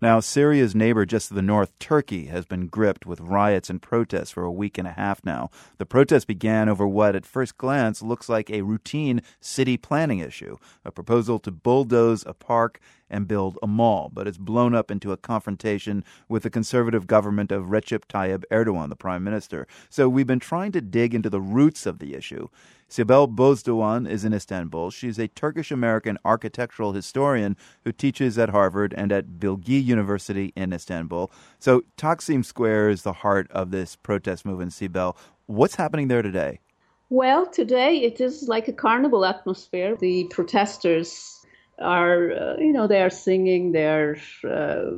Now, Syria's neighbor just to the north, Turkey, has been gripped with riots and protests for a week and a half now. The protests began over what, at first glance, looks like a routine city planning issue a proposal to bulldoze a park and build a mall, but it's blown up into a confrontation with the conservative government of Recep Tayyip Erdogan, the prime minister. So we've been trying to dig into the roots of the issue. Sibel Bozdoğan is in Istanbul. She's a Turkish American architectural historian who teaches at Harvard and at Bilgi University in Istanbul. So Taksim Square is the heart of this protest movement, Sibel. What's happening there today? Well, today it is like a carnival atmosphere. The protesters are, uh, you know, they are singing, they're uh,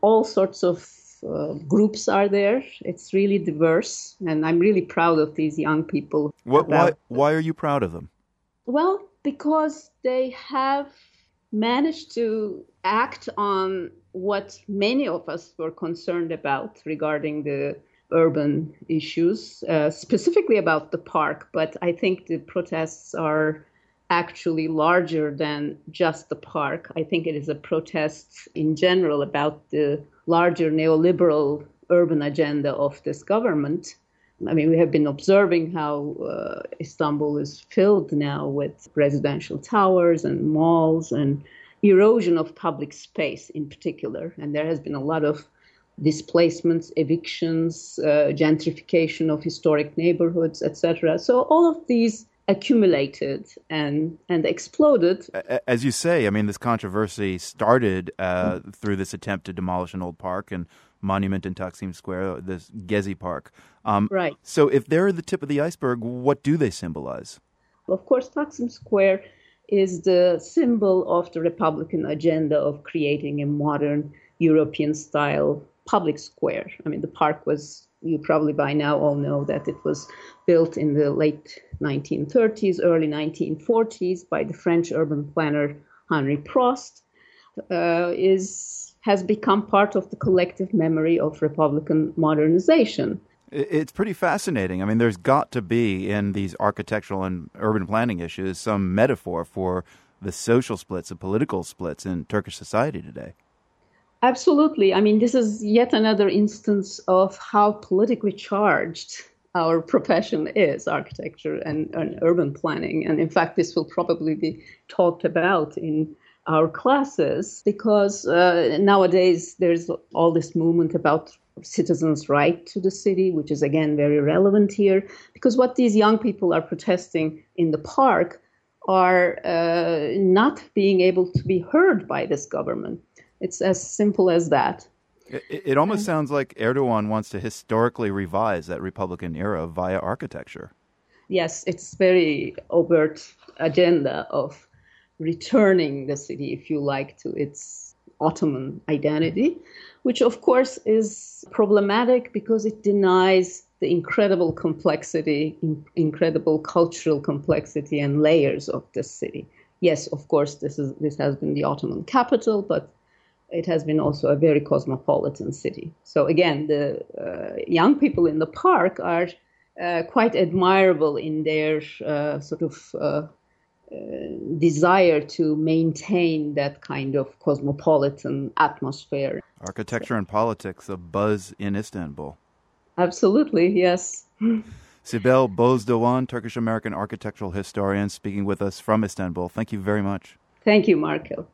all sorts of uh, groups are there. It's really diverse, and I'm really proud of these young people. What, why, why are you proud of them? Well, because they have managed to act on what many of us were concerned about regarding the urban issues, uh, specifically about the park. But I think the protests are actually larger than just the park. I think it is a protest in general about the larger neoliberal urban agenda of this government. I mean, we have been observing how uh, Istanbul is filled now with residential towers and malls and erosion of public space in particular. And there has been a lot of displacements, evictions, uh, gentrification of historic neighborhoods, etc. So all of these accumulated and and exploded. As you say, I mean, this controversy started uh, through this attempt to demolish an old park and monument in Taksim Square, this Gezi Park. Um, right. So, if they're the tip of the iceberg, what do they symbolize? Of course, Taksim Square is the symbol of the Republican agenda of creating a modern European style public square. I mean, the park was you probably by now all know that it was built in the late 1930s, early 1940s by the French urban planner Henri Prost, uh, is has become part of the collective memory of Republican modernization. It's pretty fascinating. I mean, there's got to be in these architectural and urban planning issues some metaphor for the social splits, the political splits in Turkish society today. Absolutely. I mean, this is yet another instance of how politically charged our profession is architecture and, and, urban planning. And in fact, this will probably be talked about in our classes because uh, nowadays there's all this movement about citizens' right to the city, which is again very relevant here. Because what these young people are protesting in the park are uh, not being able to be heard by this government. It's as simple as that. It, it almost and, sounds like Erdogan wants to historically revise that Republican era via architecture. Yes, it's very overt agenda of returning the city, if you like, to its Ottoman identity, which of course is problematic because it denies the incredible complexity, in, incredible cultural complexity and layers of this city. Yes, of course, this is this has been the Ottoman capital, but it has been also a very cosmopolitan city. So again, the uh, young people in the park are uh, quite admirable in their uh, sort of uh, uh, desire to maintain that kind of cosmopolitan atmosphere. Architecture and politics, a buzz in Istanbul. Absolutely, yes. Sibel Bozdoğan, Turkish American architectural historian, speaking with us from Istanbul. Thank you very much. Thank you, Marco.